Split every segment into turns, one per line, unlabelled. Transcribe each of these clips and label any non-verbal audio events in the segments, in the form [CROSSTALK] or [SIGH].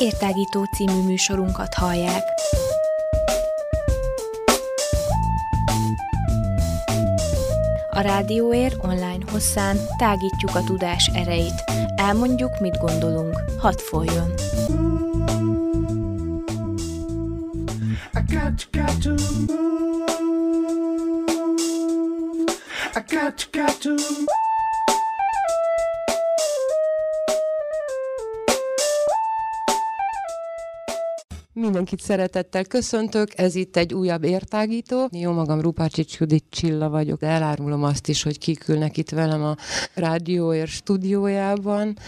Értágító című műsorunkat hallják. A Rádióér online hosszán tágítjuk a tudás erejét. Elmondjuk, mit gondolunk. Hadd folyjon! Got to move. I got, got to move. Mindenkit szeretettel köszöntök, ez itt egy újabb értágító. Jó magam Rupácsics Judit Csilla vagyok, elárulom azt is, hogy kikülnek itt velem a Rádióér stúdiójában.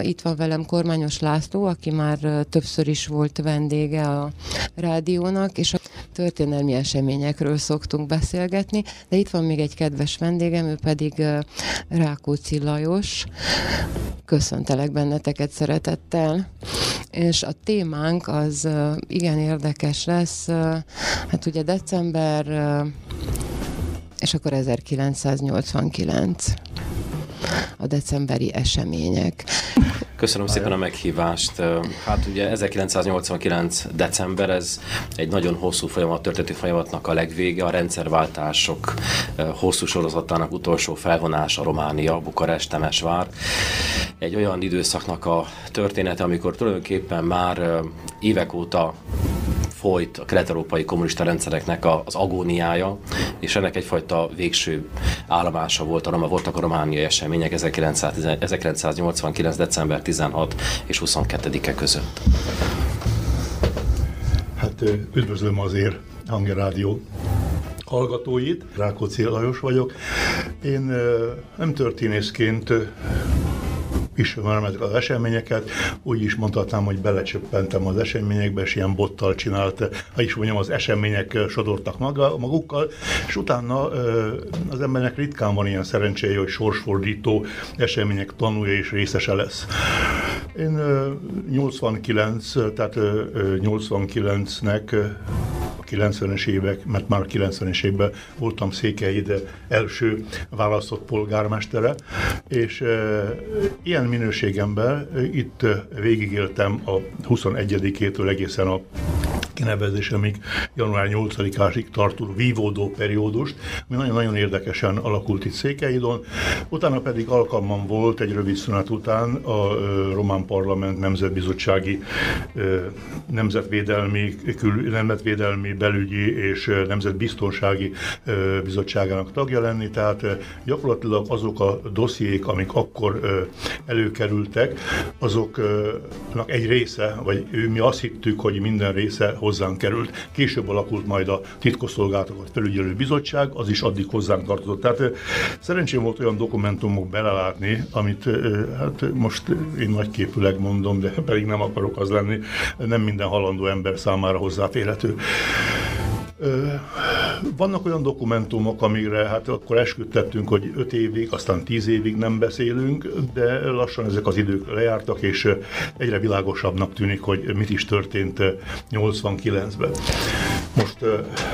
Itt van velem Kormányos László, aki már többször is volt vendége a rádiónak, és a történelmi eseményekről szoktunk beszélgetni, de itt van még egy kedves vendégem, ő pedig Rákóczi Lajos. Köszöntelek benneteket szeretettel. És a témánk az igen érdekes lesz. Hát ugye december, és akkor 1989 a decemberi események.
Köszönöm szépen a meghívást. Hát ugye 1989. december, ez egy nagyon hosszú folyamat, történeti folyamatnak a legvége, a rendszerváltások hosszú sorozatának utolsó felvonása Románia, Bukarest, Temesvár. Egy olyan időszaknak a története, amikor tulajdonképpen már évek óta folyt a kelet-európai kommunista rendszereknek az agóniája, és ennek egyfajta végső állomása volt a, voltak a romániai események 1989. december 16 és 22-e között.
Hát üdvözlöm azért Hanger Rádió hallgatóit, Rákóczi Lajos vagyok. Én nem történészként ismerem ezeket az eseményeket, úgy is mondhatnám, hogy belecsöppentem az eseményekbe, és ilyen bottal csinált, ha is mondjam, az események sodortak maga, magukkal, és utána az embernek ritkán van ilyen szerencséje, hogy sorsfordító események tanulja és részese lesz. Én 89, tehát 89-nek 90-es évek, mert már 90-es években voltam Székelyide első választott polgármestere, és e, ilyen minőségemben itt végigéltem a 21-től egészen a kinevezésemig január 8-ásig tartó vívódó periódust, ami nagyon-nagyon érdekesen alakult itt Székelyidon. Utána pedig alkalmam volt egy rövid szünet után a Román Parlament Nemzetbizottsági Nemzetvédelmi, kül, Nemzetvédelmi Belügyi és Nemzetbiztonsági Bizottságának tagja lenni, tehát gyakorlatilag azok a dossziék, amik akkor előkerültek, azoknak egy része, vagy mi azt hittük, hogy minden része hozzánk került. Később alakult majd a titkosszolgálatokat felügyelő bizottság, az is addig hozzánk tartozott. Tehát szerencsém volt olyan dokumentumok belelátni, amit hát most én nagyképűleg mondom, de [LAUGHS] pedig nem akarok az lenni, nem minden halandó ember számára hozzáférhető. Vannak olyan dokumentumok, amire hát akkor esküdtettünk, hogy 5 évig, aztán 10 évig nem beszélünk, de lassan ezek az idők lejártak, és egyre világosabbnak tűnik, hogy mit is történt 89-ben. Most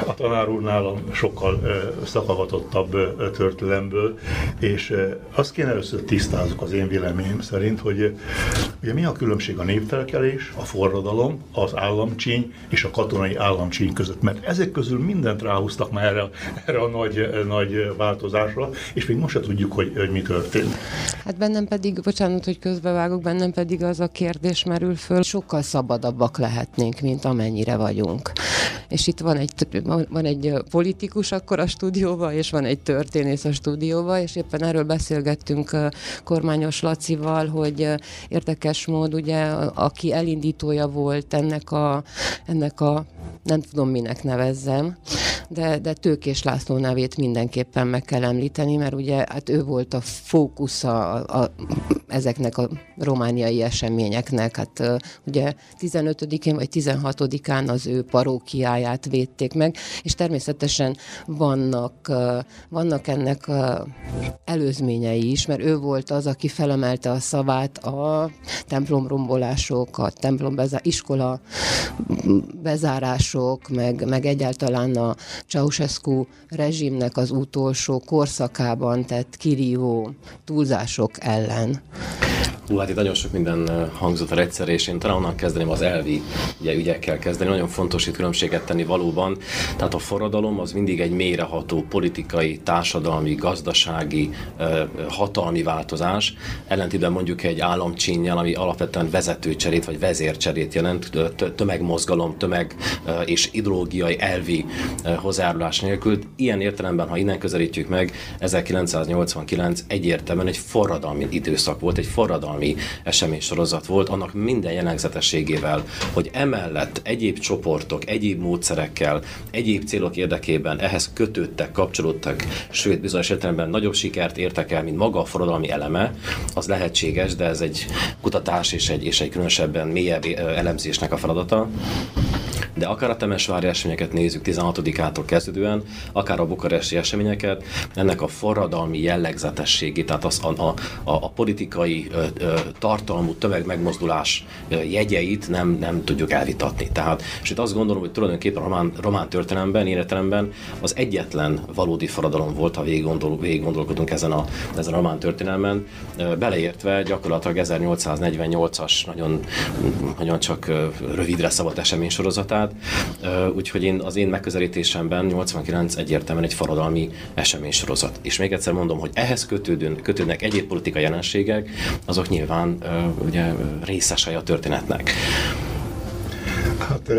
a tanár úr nálam sokkal szakavatottabb történelemből, és azt kéne először tisztázok az én véleményem szerint, hogy ugye mi a különbség a népfelkelés, a forradalom, az államcsíny és a katonai államcsíny között, mert ezek közül mindent ráhúztak már erre, erre a nagy, nagy változásra, és még most se tudjuk, hogy, hogy mi történt.
Hát bennem pedig, bocsánat, hogy közbevágok, bennem pedig az a kérdés merül föl, sokkal szabadabbak lehetnénk, mint amennyire vagyunk. És itt van egy, van egy politikus akkor a stúdióban, és van egy történész a stúdióban, és éppen erről beszélgettünk Kormányos Lacival, hogy érdekes mód, ugye, aki elindítója volt ennek a, ennek a nem tudom minek nevezzem, de, de Tőkés László nevét mindenképpen meg kell említeni, mert ugye hát ő volt a fókusza a, a, ezeknek a romániai eseményeknek. Hát ugye 15-én vagy 16-án az ő parókiáját védték meg, és természetesen vannak, vannak ennek előzményei is, mert ő volt az, aki felemelte a szavát a templomrombolások, a templom bezá- iskola bezárások, meg, meg egyáltalán a Ceausescu rezsimnek az utolsó korszakában tett kirívó túlzások ellen.
Hú, hát itt nagyon sok minden hangzott a egyszer, és én talán onnan kezdeném az elvi ugye, ügyekkel kezdeni. Nagyon fontos itt különbséget tenni valóban. Tehát a forradalom az mindig egy mélyreható politikai, társadalmi, gazdasági, hatalmi változás. Ellentétben mondjuk egy államcsínyjel, ami alapvetően vezetőcserét vagy vezércserét jelent, tömegmozgalom, tömeg és ideológiai elvi hozzájárulás nélkül. Ilyen értelemben, ha innen közelítjük meg, 1989 egyértelműen egy forradalmi időszak volt, egy forradalmi esemény eseménysorozat volt, annak minden jellegzetességével, hogy emellett egyéb csoportok, egyéb módszerekkel, egyéb célok érdekében ehhez kötődtek, kapcsolódtak, sőt bizonyos értelemben nagyobb sikert értek el, mint maga a forradalmi eleme, az lehetséges, de ez egy kutatás és egy, és egy különösebben mélyebb elemzésnek a feladata. De akár a Temesvári eseményeket nézzük 16-ától kezdődően, akár a bukaresti eseményeket, ennek a forradalmi jellegzetességét, tehát az, a, a, a politikai ö, ö, tartalmú tömegmegmozdulás jegyeit nem, nem tudjuk elvitatni. Tehát, és itt azt gondolom, hogy tulajdonképpen a román, román történelemben, életelemben az egyetlen valódi forradalom volt, ha végig, gondol, végig gondolkodunk ezen a, ezen a román történelmen, beleértve gyakorlatilag 1848-as nagyon, nagyon csak rövidre szabott esemény sorozatát, úgyhogy én, az én megközelítésemben 89 egyértelműen egy forradalmi eseménysorozat. És még egyszer mondom, hogy ehhez kötődőn, kötődnek egyéb politikai jelenségek, azok nyilván ugye részesei a történetnek.
Hát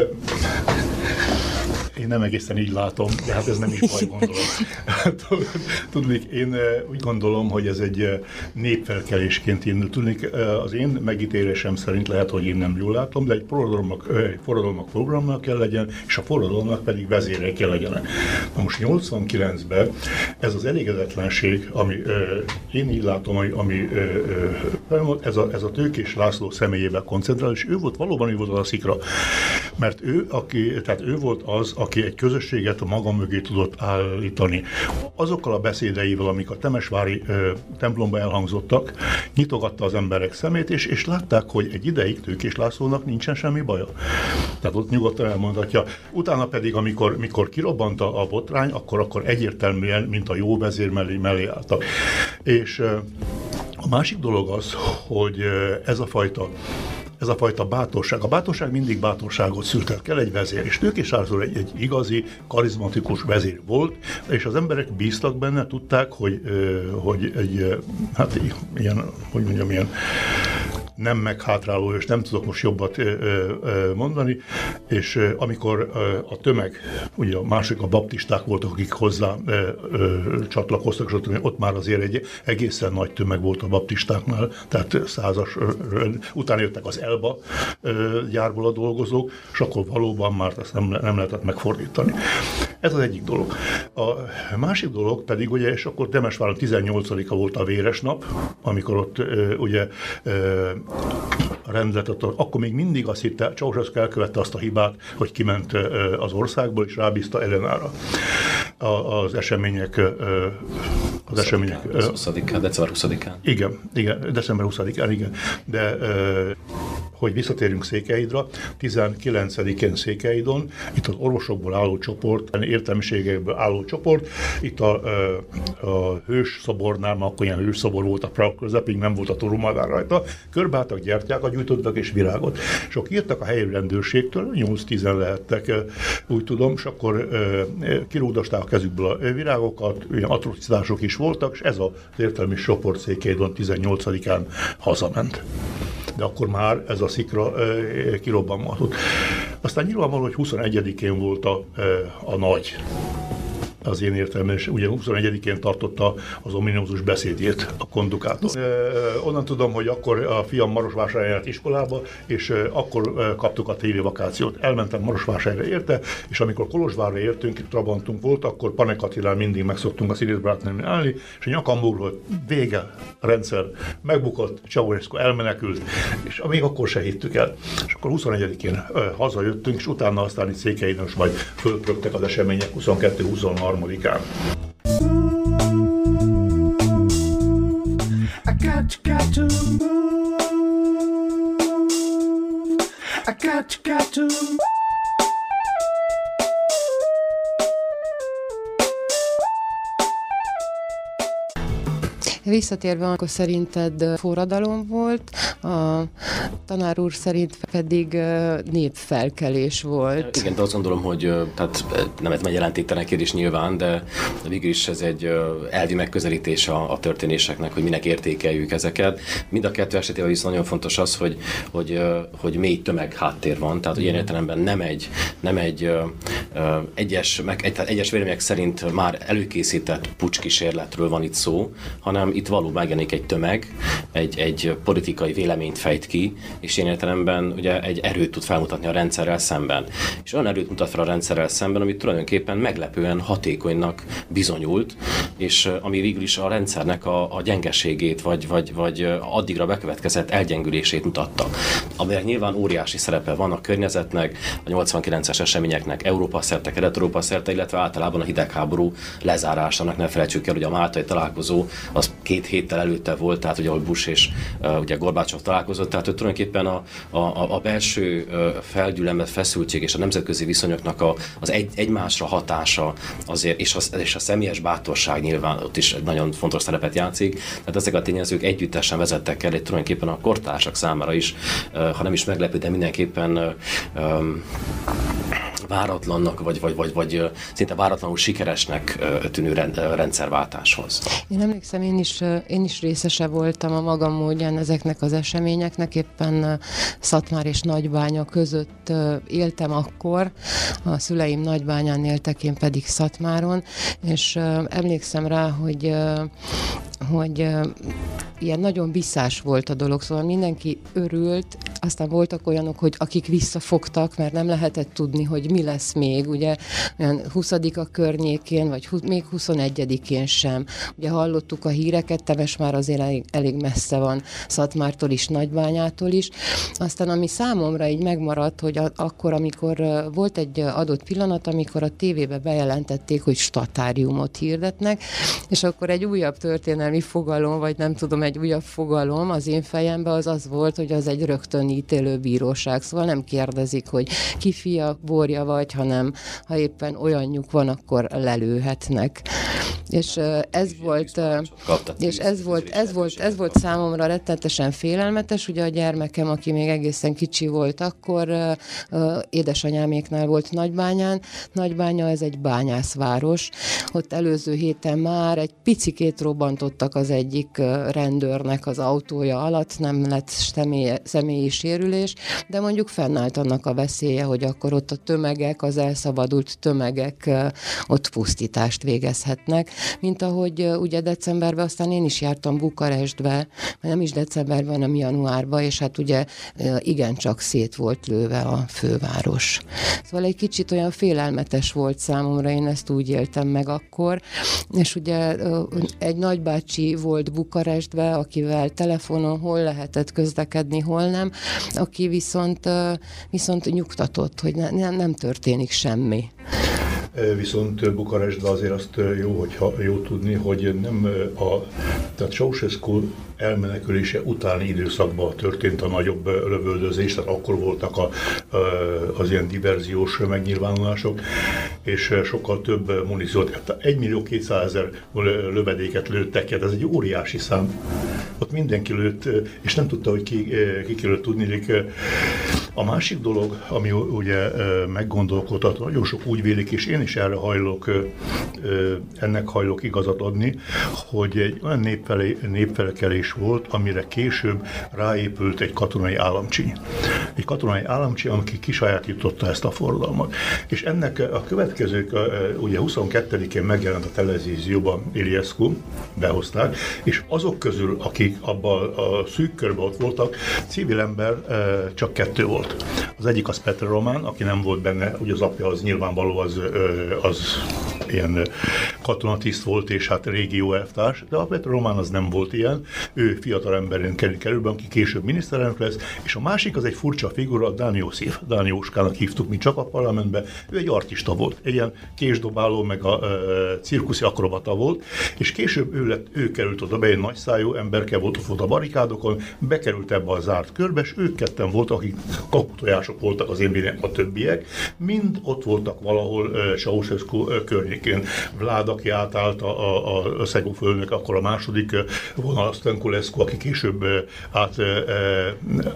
én nem egészen így látom, de hát ez nem is baj, gondolom. Tudnék, én úgy gondolom, hogy ez egy népfelkelésként indul. Tudnék, az én megítélésem szerint lehet, hogy én nem jól látom, de egy forradalomnak, egy forradalomnak programnak kell legyen, és a forradalomnak pedig vezére kell legyen. Na most 89-ben ez az elégedetlenség, ami én így látom, ami, ami ez, a, ez a Tőkés László személyébe koncentrál, és ő volt valóban ő volt az a szikra. Mert ő, aki, tehát ő volt az, aki egy közösséget a maga mögé tudott állítani. Azokkal a beszédeivel, amik a Temesvári ö, templomban elhangzottak, nyitogatta az emberek szemét, és, és látták, hogy egy ideig Tőkés Lászlónak nincsen semmi baja. Tehát ott nyugodtan elmondhatja. Utána pedig, amikor mikor kirobbant a botrány, akkor, akkor egyértelműen, mint a jó vezér mellé, mellé álltak. És a másik dolog az, hogy ez a fajta ez a fajta bátorság. A bátorság mindig bátorságot szült el, kell egy vezér, és Tőkés László egy, egy igazi, karizmatikus vezér volt, és az emberek bíztak benne, tudták, hogy, hogy egy, hát ilyen, hogy mondjam, ilyen nem meghátráló, és nem tudok most jobbat mondani, és amikor a tömeg, ugye a másik a baptisták voltak, akik hozzá csatlakoztak, és ott már azért egy egészen nagy tömeg volt a baptistáknál, tehát százas, utána jöttek az Elba gyárból a dolgozók, és akkor valóban már ezt nem, nem lehetett megfordítani. Ez az egyik dolog. A másik dolog pedig, ugye, és akkor Temesváron 18-a volt a véres nap, amikor ott ugye a rendeletet, akkor még mindig azt hitte, Ceausescu elkövette azt a hibát, hogy kiment az országból, és rábízta Elenára az események
az események. 20-án, december 20-án.
Igen, igen, december 20-án, igen. De hogy visszatérjünk Székelyidra, 19-én Székelyidon, itt az orvosokból álló csoport, értelmiségekből álló csoport, itt a, a hős szobornál, már akkor ilyen hős szobor volt a Prague közepig, nem volt a Torumadár rajta, körbeálltak, gyertyákat gyújtottak és virágot. És akkor írtak a helyi rendőrségtől, 8-10 lehettek, úgy tudom, és akkor kirúdosták kezükből a virágokat, olyan atrocitások is voltak, és ez az értelmi csoport Székelyidon 18-án hazament de akkor már ez a szikra kirobbanhatott. Aztán nyilvánvaló, hogy 21-én volt a, a nagy az én értelmem, és ugye 21-én tartotta az ominózus beszédjét a kondukátor. Onnan tudom, hogy akkor a fiam Marosvásárhelyre járt iskolába, és akkor kaptuk a téli vakációt. Elmentem Marosvásárhelyre érte, és amikor Kolozsvárra értünk, Trabantunk volt, akkor Panekatilán mindig megszoktunk a színészbarátnőmnél állni, és a nyakamból vége, a rendszer megbukott, Ceausescu elmenekült, és amíg akkor se hittük el. És akkor 21-én hazajöttünk, és utána aztán itt Székelyinös majd fölprögtek az események 22-23 harmadikán. I got you, got to
Visszatérve, akkor szerinted forradalom volt, a tanár úr szerint pedig népfelkelés volt.
Igen, de azt gondolom, hogy tehát nem ez egy jelentéktelen kérdés nyilván, de végül is ez egy elvi megközelítés a, a történéseknek, hogy minek értékeljük ezeket. Mind a kettő esetében viszont nagyon fontos az, hogy, hogy, hogy mély tömeg háttér van, tehát ilyen értelemben nem egy, nem egy egyes, meg, egy, egyes vélemények szerint már előkészített pucskísérletről van itt szó, hanem itt való megjelenik egy tömeg, egy, egy politikai véleményt fejt ki, és ilyen értelemben ugye egy erőt tud felmutatni a rendszerrel szemben. És olyan erőt mutat fel a rendszerrel szemben, amit tulajdonképpen meglepően hatékonynak bizonyult, és ami végül is a rendszernek a, a gyengeségét, vagy, vagy, vagy addigra bekövetkezett elgyengülését mutatta. Aminek nyilván óriási szerepe van a környezetnek, a 89-es eseményeknek Európa szerte, Kelet-Európa szerte, illetve általában a hidegháború lezárásának. Ne felejtsük el, hogy a Máltai találkozó az két héttel előtte volt, tehát ugye ahol Bush és uh, ugye Gorbácsov találkozott, tehát tulajdonképpen a, a, a belső uh, felgyülemlet feszültség és a nemzetközi viszonyoknak a, az egy, egymásra hatása azért, és a, és a személyes bátorság nyilván ott is egy nagyon fontos szerepet játszik. Tehát ezek a tényezők együttesen vezettek el, egy tulajdonképpen a kortársak számára is, uh, ha nem is meglepő, de mindenképpen um, váratlannak, vagy, vagy, vagy, vagy szinte váratlanul sikeresnek tűnő rendszerváltáshoz.
Én emlékszem, én is, én is részese voltam a magam módján ezeknek az eseményeknek, éppen Szatmár és Nagybánya között éltem akkor, a szüleim Nagybányán éltek, én pedig Szatmáron, és emlékszem rá, hogy hogy ilyen nagyon visszás volt a dolog, szóval mindenki örült, aztán voltak olyanok, hogy akik visszafogtak, mert nem lehetett tudni, hogy mi lesz még, ugye olyan 20 a környékén, vagy még 21-én sem. Ugye hallottuk a híreket, Temes már azért elég, elég messze van Szatmártól is, Nagybányától is. Aztán ami számomra így megmaradt, hogy a- akkor, amikor volt egy adott pillanat, amikor a tévébe bejelentették, hogy statáriumot hirdetnek, és akkor egy újabb történelmi fogalom, vagy nem tudom, egy újabb fogalom az én fejemben az az volt, hogy az egy rögtön ítélő bíróság. Szóval nem kérdezik, hogy ki fia, borja vagy, hanem ha éppen olyanjuk van, akkor lelőhetnek. És ez volt, és ez volt, ez volt, ez volt számomra rettenetesen félelmetes. Ugye a gyermekem, aki még egészen kicsi volt, akkor édesanyáméknál volt Nagybányán. Nagybánya ez egy bányászváros. Ott előző héten már egy picikét robbantottak az egyik rendőrnek az autója alatt, nem lett személy, személyi sérülés, de mondjuk fennállt annak a veszélye, hogy akkor ott a tömegek, az elszabadult tömegek ott pusztítást végezhetnek, mint ahogy ugye decemberben aztán én is jártam Bukarestbe, nem is decemberben, hanem januárban, és hát ugye igencsak szét volt lőve a főváros. Szóval egy kicsit olyan félelmetes volt számomra, én ezt úgy éltem meg akkor, és ugye egy nagybácsi volt Bukarestbe, akivel telefonon hol lehetett közlekedni, hol nem, aki viszont, viszont nyugtatott, hogy ne, nem történik semmi.
Viszont Bukarestben azért azt jó, hogyha jó tudni, hogy nem a, tehát Ceausescu elmenekülése utáni időszakban történt a nagyobb lövöldözés, tehát akkor voltak a, az ilyen diverziós megnyilvánulások, és sokkal több muníciót, tehát 1 millió 200 ezer lövedéket lőttek, ez egy óriási szám. Ott mindenki lőtt, és nem tudta, hogy ki, ki kellett tudni. A másik dolog, ami ugye meggondolkodhat, nagyon sok úgy vélik, és én is erre hajlok, ennek hajlok igazat adni, hogy egy olyan népfelkelés volt, amire később ráépült egy katonai államcsíny. Egy katonai államcsíny, aki kisajátította ezt a forradalmat. És ennek a következők, ugye 22-én megjelent a televízióban Iliescu, behozták, és azok közül, akik abban a szűk körben ott voltak, civil ember csak kettő volt. Az egyik az Petr Román, aki nem volt benne, ugye az apja az nyilvánvaló az, az ilyen katonatiszt volt, és hát régió elvtárs, de a Petr Román az nem volt ilyen, ő fiatal emberén kerül kerülben, aki később miniszterelnök lesz, és a másik az egy furcsa figura, Dáni József, Dáni Jóskának hívtuk mi csak a parlamentbe, ő egy artista volt, egy ilyen késdobáló, meg a e, cirkuszi akrobata volt, és később ő, lett, ő került oda be, egy nagyszájú emberke volt ott a barikádokon, bekerült ebbe a zárt körbe, és ők ketten voltak, akik kaputojások voltak az én a többiek, mind ott voltak valahol e, Ceausescu környékén környékén. Vlád, aki átállt a, a, a Szegó fölnök, akkor a második vonal Stankulescu, aki később át,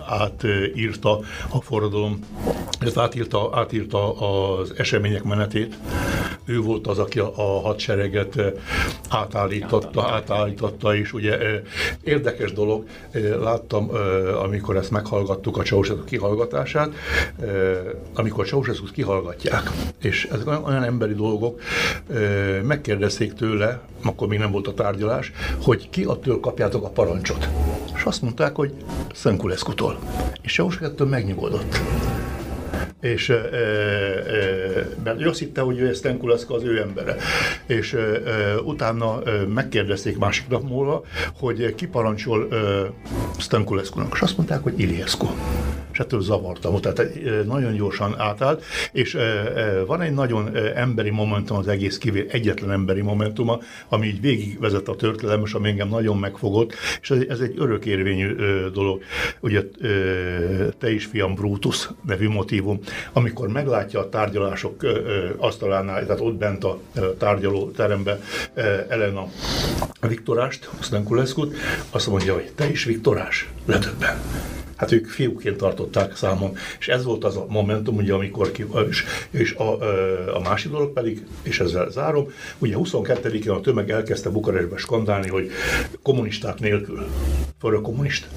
átírta a forradalom, átírta, átírta az események menetét. Ő volt az, aki a, a hadsereget átállította, átállította, és ugye érdekes dolog, láttam, amikor ezt meghallgattuk a Ceausescu kihallgatását, amikor ceausescu kihallgatják, és ezek olyan emberi dolgok, megkérdezték tőle, akkor még nem volt a tárgyalás, hogy ki attól kapjátok a parancsot. És azt mondták, hogy Szönkuleszkutól. És Ceausescu megnyugodott és e, e, mert azt hitte, hogy ez az ő embere. És e, utána e, megkérdezték másik nap múlva, hogy ki parancsol e, Stenkuleszkunak, és azt mondták, hogy Iliescu és ettől zavartam. Tehát nagyon gyorsan átállt, és van egy nagyon emberi momentum az egész kivér, egyetlen emberi momentuma, ami így végigvezet a történelem, és ami engem nagyon megfogott, és ez egy örökérvényű dolog. Ugye te is, fiam, Brutus nevű motivum, amikor meglátja a tárgyalások asztalánál, tehát ott bent a tárgyaló terembe Elena Viktorást, aztán Kuleszkut, azt mondja, hogy te is Viktorás, ledöbben hát ők fiúként tartották számon, és ez volt az a momentum, ugye, amikor ki, és, és a, a másik dolog pedig, és ezzel zárom, ugye 22-én a tömeg elkezdte Bukarestbe skandálni, hogy kommunisták nélkül. Föl kommunist?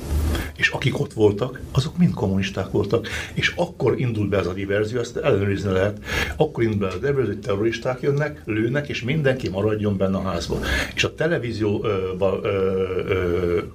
és akik ott voltak, azok mind kommunisták voltak, és akkor indult be ez a diverzió, ezt ellenőrizni lehet, akkor indult be a diverzió, hogy terroristák jönnek, lőnek, és mindenki maradjon benne a házban. És a televízióba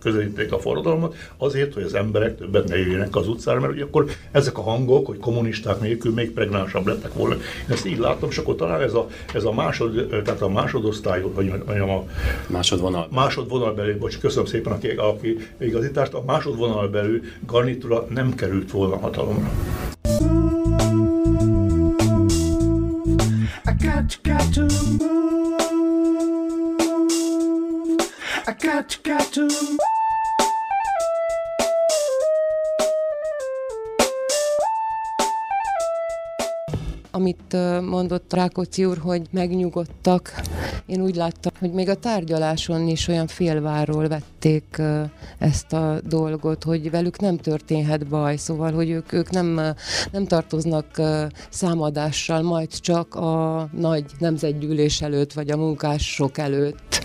közelítették a forradalmat azért, hogy az emberek többet ne jöjjenek az utcára, mert ugye akkor ezek a hangok, hogy kommunisták nélkül még pregnánsabb lettek volna. Én ezt így látom, és akkor talán ez a, ez a másod, tehát a másodosztály, vagy mondjam a
másodvonal.
Másodvonalbeli, bocs, köszönöm szépen a, a, a igazítást, a másodvonal belül garnitúra nem került volna hatalomra. I got, got to move. I got, got to move.
Amit mondott Rákóczi úr, hogy megnyugodtak. Én úgy láttam, hogy még a tárgyaláson is olyan félváról vették ezt a dolgot, hogy velük nem történhet baj, szóval, hogy ők, ők nem, nem tartoznak számadással, majd csak a nagy nemzetgyűlés előtt, vagy a munkások előtt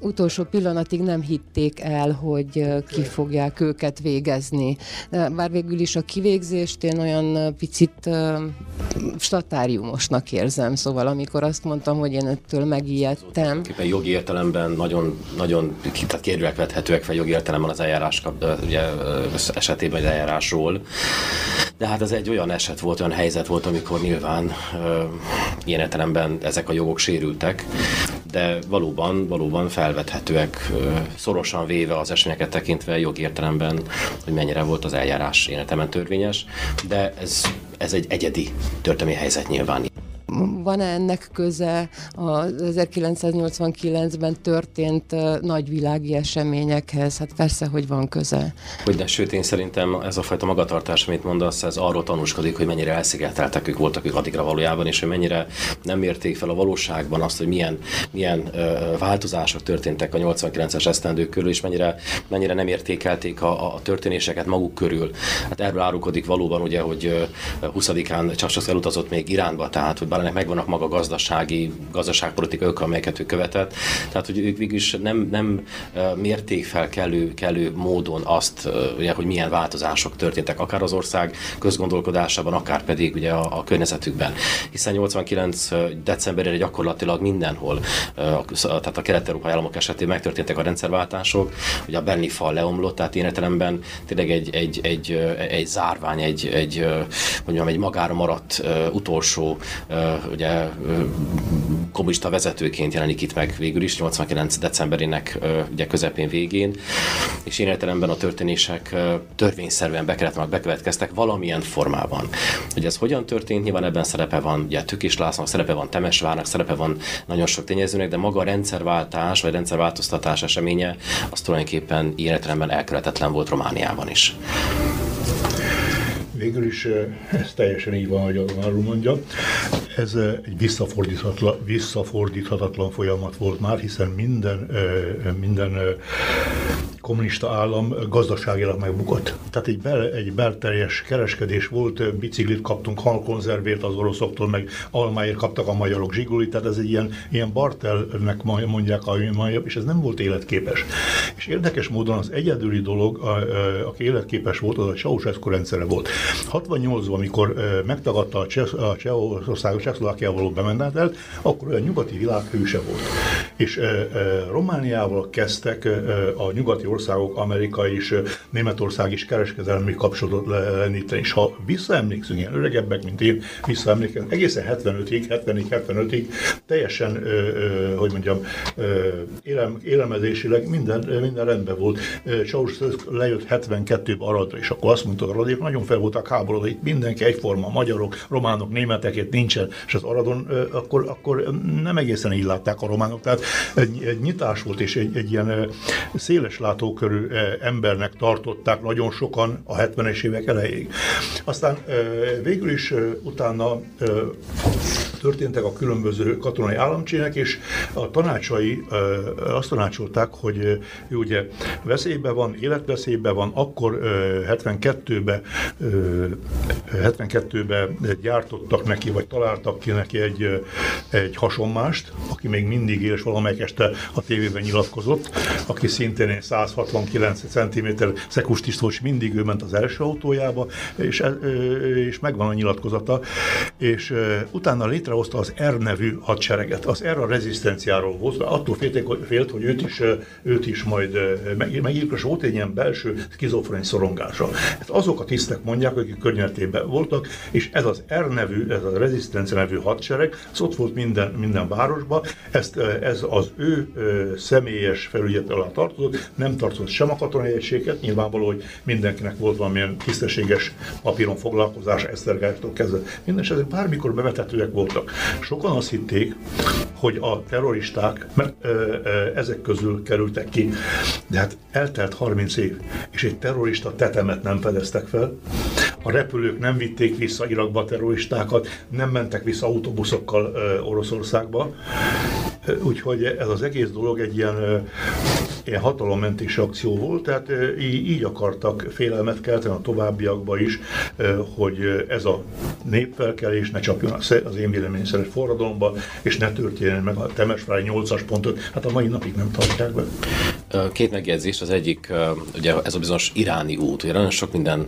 utolsó pillanatig nem hitték el, hogy ki fogják őket végezni. Bár végül is a kivégzést én olyan picit statáriumosnak érzem, szóval amikor azt mondtam, hogy én ettől megijedtem.
Éppen jogi értelemben nagyon, nagyon tehát kérőek vethetőek fel jogi értelemben az eljárás ugye, esetében az eljárásról. De hát ez egy olyan eset volt, olyan helyzet volt, amikor nyilván ilyen értelemben ezek a jogok sérültek, de valóban, valóban felvethetőek szorosan véve az eseményeket tekintve jogi értelemben, hogy mennyire volt az eljárás életemben törvényes, de ez, ez egy egyedi történelmi helyzet nyilván
van-e ennek köze az 1989-ben történt nagyvilági eseményekhez? Hát persze, hogy van köze.
Hogy de sőt, én szerintem ez a fajta magatartás, amit mondasz, ez arról tanúskodik, hogy mennyire elszigeteltek ők voltak ők addigra valójában, és hogy mennyire nem mérték fel a valóságban azt, hogy milyen, milyen ö, változások történtek a 89-es esztendők körül, és mennyire, mennyire nem értékelték a, a történéseket maguk körül. Hát erről árulkodik valóban, ugye, hogy 20-án csak elutazott még Iránba, tehát hogy ennek megvannak maga gazdasági, gazdaságpolitikai oka, amelyeket ő követett. Tehát, hogy ők végülis nem, nem mérték fel kellő, kellő módon azt, ugye, hogy milyen változások történtek, akár az ország közgondolkodásában, akár pedig ugye a, a környezetükben. Hiszen 89. decemberére gyakorlatilag mindenhol, tehát a kelet-európai államok esetében megtörténtek a rendszerváltások, ugye a Berni fal leomlott, tehát én tényleg egy, egy, egy, egy zárvány, egy, egy, mondjam, egy magára maradt utolsó ugye kommunista vezetőként jelenik itt meg végül is, 89. decemberének ugye közepén végén, és én értelemben a történések törvényszerűen bekövetkeztek valamilyen formában. Hogy ez hogyan történt, nyilván ebben szerepe van, ugye Tükis Lászlónak szerepe van, Temesvárnak szerepe van nagyon sok tényezőnek, de maga a rendszerváltás vagy rendszerváltoztatás eseménye az tulajdonképpen ilyen értelemben elkövetetlen volt Romániában is.
Végül is ez teljesen így van, ahogy arról mondja. Ez egy visszafordíthatatlan, visszafordíthatatlan folyamat volt már, hiszen minden, minden kommunista állam gazdaságilag megbukott. Tehát egy, bel, egy belterjes kereskedés volt, biciklit kaptunk, halkonzervért az oroszoktól, meg almáért kaptak a magyarok zsigulit, tehát ez egy ilyen, ilyen bartelnek mondják a és ez nem volt életképes. És érdekes módon az egyedüli dolog, a, a, aki életképes volt, az a Ceausescu rendszere volt. 68-ban, amikor megtagadta a, Cseh, a Csehország, Csehszlovákiával való bemenetelt, akkor olyan nyugati világ hőse volt. És e, e, Romániával kezdtek a nyugati országok, Amerika és Németország is kereskedelmi kapcsolatot leníteni. És ha visszaemlékszünk, ilyen öregebbek, mint én, visszaemlékszem, egészen 75-ig, 70-ig, 75-ig teljesen, hogy mondjam, élem, élemezésileg minden, minden rendben volt. Ceausescu lejött 72-ben Aradra, és akkor azt mondta, hogy nagyon fel voltak háborodva, itt mindenki egyforma, magyarok, románok, németek, itt nincsen, és az Aradon akkor, akkor nem egészen így látták a románok. Tehát egy, egy nyitás volt, és egy, egy ilyen széles látókörű embernek tartották nagyon sokan a 70-es évek elejéig. Aztán végül is utána történtek a különböző katonai államcsének, és a tanácsai azt tanácsolták, hogy ő ugye veszélyben van, életveszélyben van, akkor 72-ben 72-ben gyártottak neki, vagy találtak ki neki egy, egy hasonmást, aki még mindig él, és valamelyik este a tévében nyilatkozott, aki szintén 169 cm szekustist volt, és mindig ő ment az első autójába, és, és megvan a nyilatkozata, és utána létrehozta az R nevű hadsereget. Az R a rezisztenciáról volt, attól félték, hogy, félt, hogy őt is, őt is majd megírjuk, és volt egy ilyen belső skizofrén szorongása. Hát azok a tisztek mondják, akik környezetében voltak, és ez az R nevű, ez a rezisztencia nevű hadsereg, ez ott volt minden, minden városban, ezt, ez az ő személyes felügyet alá tartozott, nem tartozott sem a katonai egységet, nyilvánvaló, hogy mindenkinek volt valamilyen tisztességes papíron foglalkozás, Esztergálytól kezdve. Mindenesetre bármikor bevetetőek voltak. Sokan azt hitték, hogy a terroristák mert, ö, ö, ezek közül kerültek ki, de hát eltelt 30 év, és egy terrorista tetemet nem fedeztek fel, a repülők nem vitték vissza Irakba terroristákat, nem mentek vissza autóbuszokkal ö, Oroszországba, úgyhogy ez az egész dolog egy ilyen, ilyen hatalommentés akció volt, tehát így, akartak félelmet kelteni a továbbiakban is, hogy ez a népfelkelés ne csapjon az én vélemény szerint forradalomba, és ne történjen meg a Temesvári 8-as pontot. Hát a mai napig nem tartják be.
Két megjegyzés, az egyik, ugye ez a bizonyos iráni út, ugye nagyon sok minden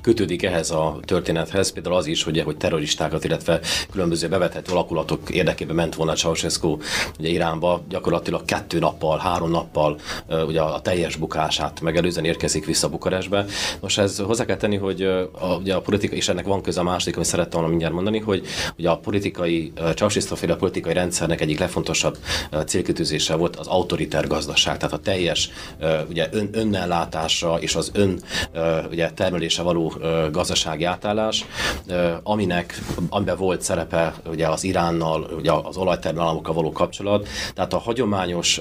kötődik ehhez a történethez, például az is, hogy, hogy terroristákat, illetve különböző bevetett alakulatok érdekében ment volna Ceausescu ugye Iránba, gyakorlatilag kettő nappal, három nappal ugye a teljes bukását megelőzően érkezik vissza Bukarestbe. Most ez hozzá kell tenni, hogy a, ugye a politika, és ennek van köze a második, amit szerettem volna mindjárt mondani, hogy ugye a politikai, Ceausescu féle politikai rendszernek egyik legfontosabb célkitűzése volt az autoritár gazdaság, tehát a teljes ugye ön, önnellátása és az ön ugye termelése való gazdasági átállás, aminek, amiben volt szerepe ugye az Iránnal, ugye az olajtermelő való kapcsolat, tehát a hagyományos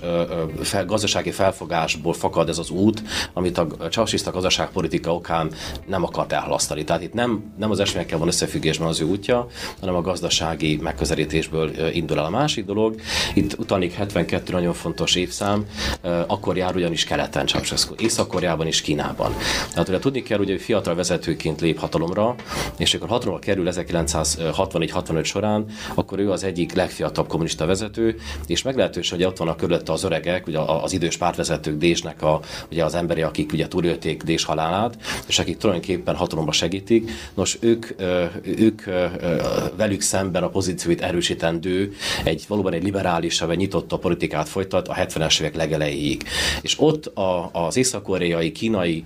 fel, gazdasági felfogásból fakad ez az út, amit a Ceausescu gazdaságpolitika okán nem akart elhalasztani. Tehát itt nem, nem az eseményekkel van összefüggésben az ő útja, hanem a gazdasági megközelítésből indul el a másik dolog. Itt utalnék 72 nagyon fontos évszám, akkor jár ugyanis keleten Ceausescu, Észak-Koreában és Kínában. Tehát ugye tudni kell, hogy fiatal vezetőként lép hatalomra, és akkor hatalomra kerül 1964-65 során, akkor ő az egyik legfiatalabb kommunista vezető, és meglehetősen, hogy ott vannak körülötte az öregek, ugye az idős pártvezetők Désnek a, ugye az emberi, akik ugye túlélték Dés halálát, és akik tulajdonképpen hatalomba segítik. Nos, ők, ők velük szemben a pozícióit erősítendő, egy valóban egy liberális, vagy nyitott a politikát folytat a 70-es évek legelejéig. És ott a, az észak-koreai, kínai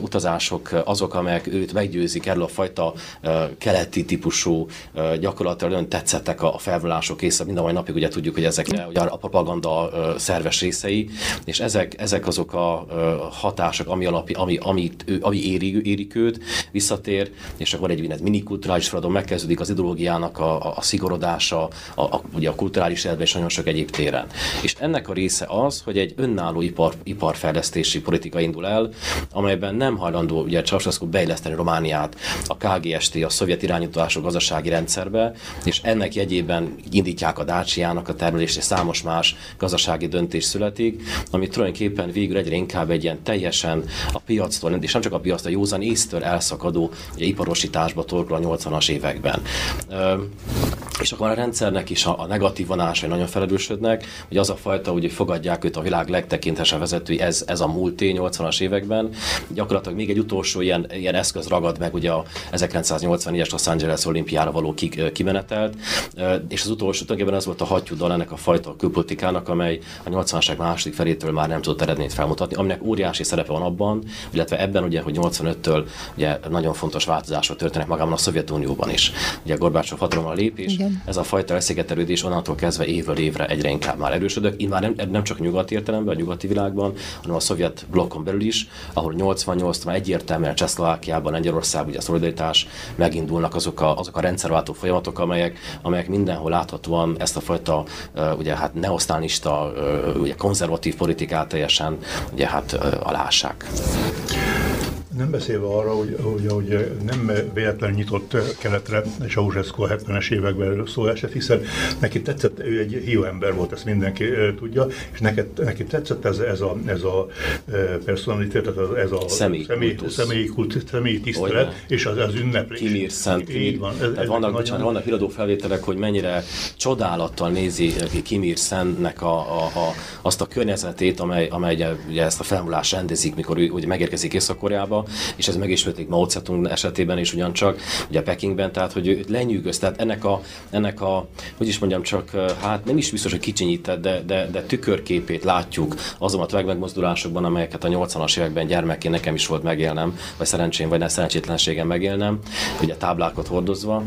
utazások azok, amelyek őt meggyőzik erről a fajta keleti típusú gyakorlatilag nagyon tetszettek a felvonások észre, mind a mai napig ugye tudjuk, hogy ezek ugye a propaganda szerves részei, és ezek, ezek azok a hatások, ami, alapi, ami, amit ő, ami éri, érik őt, visszatér, és akkor egy mini kulturális forradalom megkezdődik az ideológiának a, a, a szigorodása, a, a, ugye a kulturális életben és nagyon sok egyéb téren. És ennek a része az, hogy hogy egy önálló ipar, iparfejlesztési politika indul el, amelyben nem hajlandó ugye Ceausescu beilleszteni Romániát a KGST, a szovjet irányítású gazdasági rendszerbe, és ennek jegyében indítják a Dácsiának a termelést, és számos más gazdasági döntés születik, ami tulajdonképpen végül egyre inkább egy ilyen teljesen a piactól, és nem csak a piactól, a józan észtől elszakadó ugye, iparosításba torkol a 80-as években. És akkor a rendszernek is a, a negatív vonásai nagyon felelősödnek, hogy az a fajta, hogy fogadják őt a világ legtekintesebb vezetői, ez, ez a múlté 80-as években. Gyakorlatilag még egy utolsó ilyen, ilyen eszköz ragad meg ugye a 1984-es Los Angeles olimpiára való kimenetelt, és az utolsó tulajdonképpen ez volt a hattyúdal ennek a fajta külpolitikának, amely a 80-as második felétől már nem tudott eredményt felmutatni, aminek óriási szerepe van abban, illetve ebben ugye, hogy 85-től ugye nagyon fontos változások történnek magában a Szovjetunióban is. Ugye Gorbácsov hatalomra lépés, Igen. ez a fajta elszigetelődés onnantól kezdve évről évre egyre inkább már erősödött. Így már nem, nem csak nyugati értelemben, a nyugati világban, hanem a szovjet blokkon belül is, ahol 88 már egyértelműen Csehszlovákiában, Lengyelország, ugye a szolidaritás, megindulnak azok a, azok a rendszerváltó folyamatok, amelyek, amelyek mindenhol láthatóan ezt a fajta ugye hát neosztánista, ugye konzervatív politikát teljesen ugye hát alássák.
Nem beszélve arra, hogy, hogy, hogy nem véletlenül nyitott keletre Ceausescu a 70-es években szó esett, hiszen neki tetszett, ő egy hiú ember volt, ezt mindenki tudja, és neked, neki tetszett ez, ez a, ez a personalitás, tehát ez a személyi, személy, személyi, kult, személyi tisztelet, Olyan. és az, az ünneplés.
Kimír szent. Így van. Ez, ez vannak, nagyon... bocsánat, vannak híradó felvételek, hogy mennyire csodálattal nézi Kimír Szentnek a, a, a, azt a környezetét, amely, amely ugye, ugye ezt a felmulást rendezik, mikor ő ugye megérkezik Észak-Koreába, és ez megismétlik Mao Zedong esetében is ugyancsak, ugye Pekingben, tehát hogy őt lenyűgöz, tehát ennek a, ennek a, hogy is mondjam csak, hát nem is biztos, hogy kicsinyített, de, de, de tükörképét látjuk azon a megmozdulásokban, amelyeket a 80-as években gyermekként nekem is volt megélnem, vagy szerencsém, vagy ne szerencsétlenségem megélnem, ugye táblákat hordozva,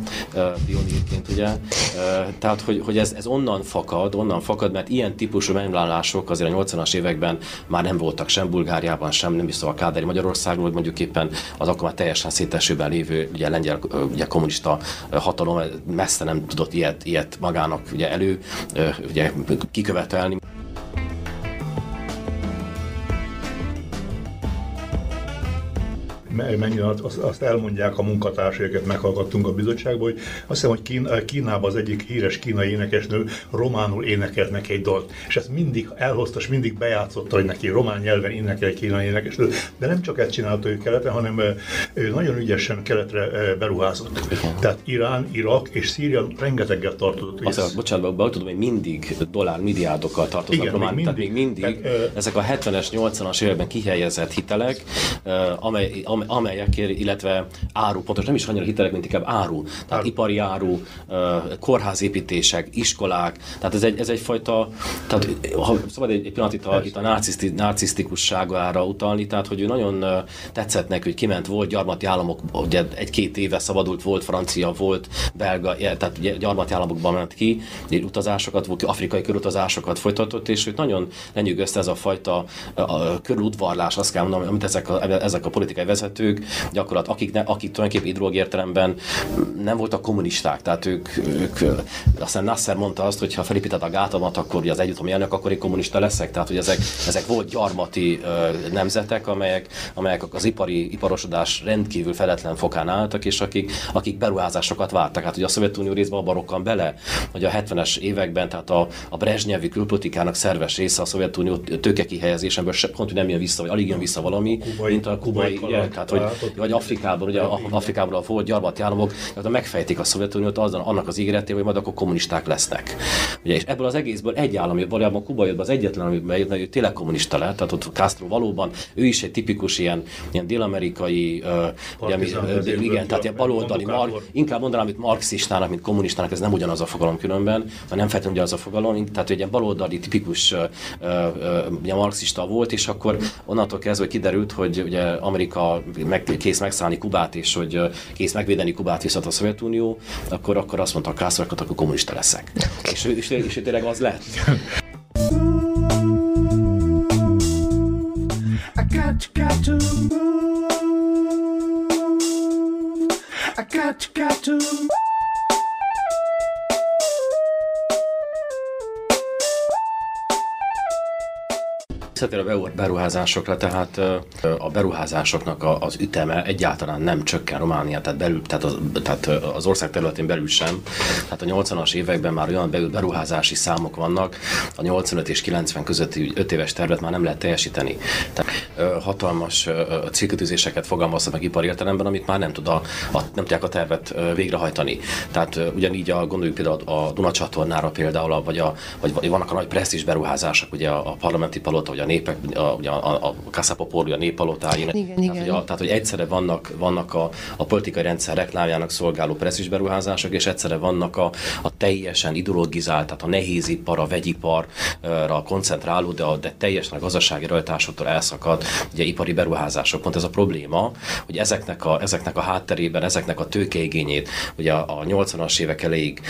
pionírként ugye. Tehát, hogy, hogy ez, ez onnan fakad, onnan fakad, mert ilyen típusú megvállalások azért a 80-as években már nem voltak sem Bulgáriában, sem nem is a Kádári Magyarországról, hogy mondjuk éppen az akkor már teljesen szétesőben lévő ugye, lengyel ugye, kommunista hatalom messze nem tudott ilyet, ilyet magának ugye, elő ugye, kikövetelni.
Mennyire azt, azt elmondják a munkatársaikat, meghallgattunk a bizottságban, hogy azt hiszem, hogy Kín, Kínában az egyik híres kínai énekesnő románul énekelt neki egy dalt, és ezt mindig elhozta, és mindig bejátszotta, hogy neki román nyelven énekel egy kínai énekesnő, de nem csak ezt csinálta ő keletre, hanem ő nagyon ügyesen keletre beruházott. Tehát Irán, Irak és Szíria rengeteggel tartozott.
Azt, ez... bocsánat, be tudom, hogy mindig dollár milliárdokkal tartoznak Igen, román, még mindig, tehát még mindig tehát, ezek a 70-es, 80-as években kihelyezett hitelek, amely, amely amelyekért, illetve áru, pontosan nem is annyira hitelek, mint inkább áru, tehát áru. ipari áru, kórházépítések, iskolák, tehát ez, egy, ez egyfajta, tehát ha szabad egy, egy pillanat itt a, itt a narciszti, narcisztikusságára utalni, tehát hogy ő nagyon tetszett neki, hogy kiment, volt gyarmati államok, ugye egy-két éve szabadult, volt francia, volt belga, tehát ugye gyarmati államokban ment ki, utazásokat, afrikai körutazásokat folytatott, és őt nagyon lenyűgözte ez a fajta a, a körüludvarlás, azt kell mondanom, amit ezek a, ezek a politikai vezetők vezetők, gyakorlat, akik, ne, akik tulajdonképpen ideológiai értelemben nem voltak kommunisták, tehát ők, ők aztán Nasser mondta azt, hogy ha felépíted a gátamat, akkor ugye az együttemi elnök, akkor én kommunista leszek, tehát hogy ezek, ezek volt gyarmati nemzetek, amelyek, amelyek az ipari iparosodás rendkívül feletlen fokán álltak, és akik, akik beruházásokat vártak. Hát ugye a Szovjetunió részben abban rokkan bele, hogy a 70-es években, tehát a, a Brezsnyevi külpolitikának szerves része a Szovjetunió tőke kihelyezésemből pont, hogy nem jön vissza, vagy alig jön vissza valami, kubai, mint a kubai, kubai tehát hogy, vagy Afrikában, ugye Afrikában a volt gyarmati államok, tehát megfejtik a Szovjetuniót azon, annak az ígéretével, hogy majd akkor kommunisták lesznek. Ugye, és ebből az egészből egy állam, valójában Kuba jött az egyetlen, amiben jött, hogy tényleg kommunista lett, tehát ott Castro valóban, ő is egy tipikus ilyen, ilyen dél-amerikai, ugye, igen, tehát ilyen baloldali, mar, inkább mondanám, hogy marxistának, mint kommunistának, ez nem ugyanaz a fogalom különben, mert nem feltétlenül ugyanaz a fogalom, tehát egy ilyen baloldali, tipikus ugye, marxista volt, és akkor onnantól kezdve kiderült, hogy ugye Amerika meg, kész megszállni Kubát, és hogy kész megvédeni Kubát viszont a Szovjetunió, akkor, akkor azt mondta a Kászorokat, akkor kommunista leszek. és, és, és, és tényleg az lett. I got, got to move. I got, got to move. Visszatérve a beruházásokra, tehát a beruházásoknak az üteme egyáltalán nem csökken Románia, tehát, belül, tehát, az, tehát az ország területén belül sem. Tehát a 80-as években már olyan belül beruházási számok vannak, a 85 és 90 közötti 5 éves tervet már nem lehet teljesíteni. Tehát hatalmas célkötőzéseket fogalmazza meg ipari értelemben, amit már nem, tud a, a, nem tudják a tervet végrehajtani. Tehát ugyanígy a, gondoljuk például a Duna például, vagy, a, vagy vannak a nagy presztis beruházások, ugye a, a parlamenti palota, vagy a népek, a, a, a Casa a népalotáin.
Igen, tehát, igen.
Hogy a, tehát, hogy egyszerre vannak, vannak a, a politikai rendszer reklámjának szolgáló presztis beruházások, és egyszerre vannak a, a teljesen ideologizált, tehát a nehézipar, a vegyiparra koncentráló, de, a, de teljesen a gazdasági rajtásoktól elszakad ugye ipari beruházások. Pont ez a probléma, hogy ezeknek a, ezeknek a hátterében, ezeknek a tőkeigényét, ugye a, a 80-as évek elejéig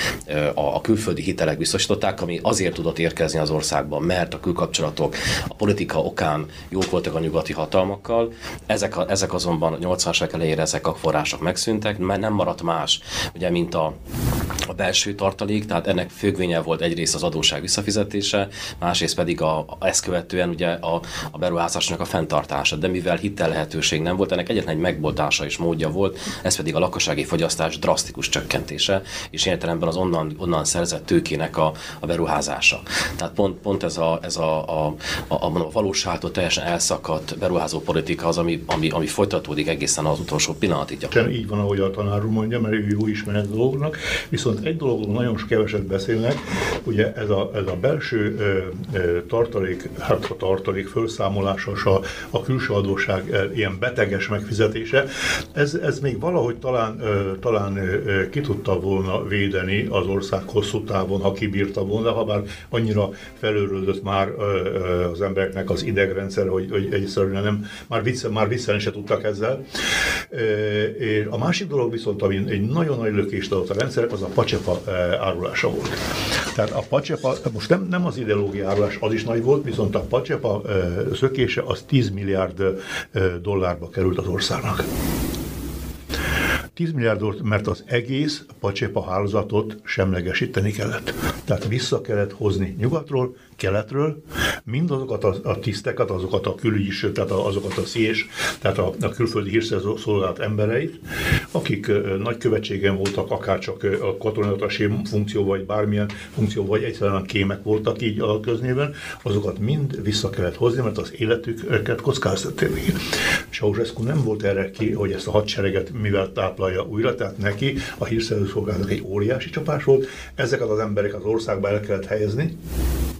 a, a külföldi hitelek biztosították, ami azért tudott érkezni az országban, mert a külkapcsolatok a politika okán jók voltak a nyugati hatalmakkal, ezek, a, ezek azonban a 80-as évek elejére ezek a források megszűntek, mert nem maradt más, ugye, mint a, a belső tartalék, tehát ennek függvénye volt egyrészt az adóság visszafizetése, másrészt pedig a, a ezt követően ugye a, a beruházásnak a fenntartása. De mivel hitel lehetőség nem volt, ennek egyetlen egy megboldása és módja volt, ez pedig a lakossági fogyasztás drasztikus csökkentése, és értelemben az onnan, onnan szerzett tőkének a, a beruházása. Tehát pont, pont ez a, ez a, a, a, a, a valóságtól teljesen elszakadt beruházó politika az, ami, ami, ami folytatódik egészen az utolsó pillanatig.
Sem így van, ahogy a tanár úr mondja, mert ő jó ismeret dolognak, viszont egy dologról nagyon keveset beszélnek, ugye ez a, ez a belső ö, ö, tartalék, hát a tartalék felszámolása, a, a külső adóság ö, ilyen beteges megfizetése, ez, ez még valahogy talán, ö, talán ö, ki tudta volna védeni az ország hosszú távon, ha kibírta volna, ha bár annyira felőröldött már ö, ö, az embereknek az idegrendszer, hogy, hogy egyszerűen nem, már, vissza, már vissza se tudtak ezzel. A másik dolog viszont, ami egy nagyon nagy lökést adott a rendszer, az a pacsepa árulása volt. Tehát a pacsepa, most nem, nem az ideológia árulás, az is nagy volt, viszont a pacsepa szökése az 10 milliárd dollárba került az országnak. 10 milliárdot, mert az egész pacsépa hálózatot semlegesíteni kellett. Tehát vissza kellett hozni nyugatról, keletről, mindazokat a, a tiszteket, azokat a külügyi, tehát azokat a szés, tehát a, a külföldi hírszerző szolgálat embereit, akik nagykövetségen voltak, akár csak a katonatasi funkció, vagy bármilyen funkció, vagy egyszerűen kémek voltak így a köznéven, azokat mind vissza kellett hozni, mert az életüket kockáztatták. Ceausescu nem volt erre ki, hogy ezt a hadsereget mivel táplálja újra, tehát neki a hírszerző szolgálatnak egy óriási csapás volt, ezeket az emberek az országba el kellett helyezni,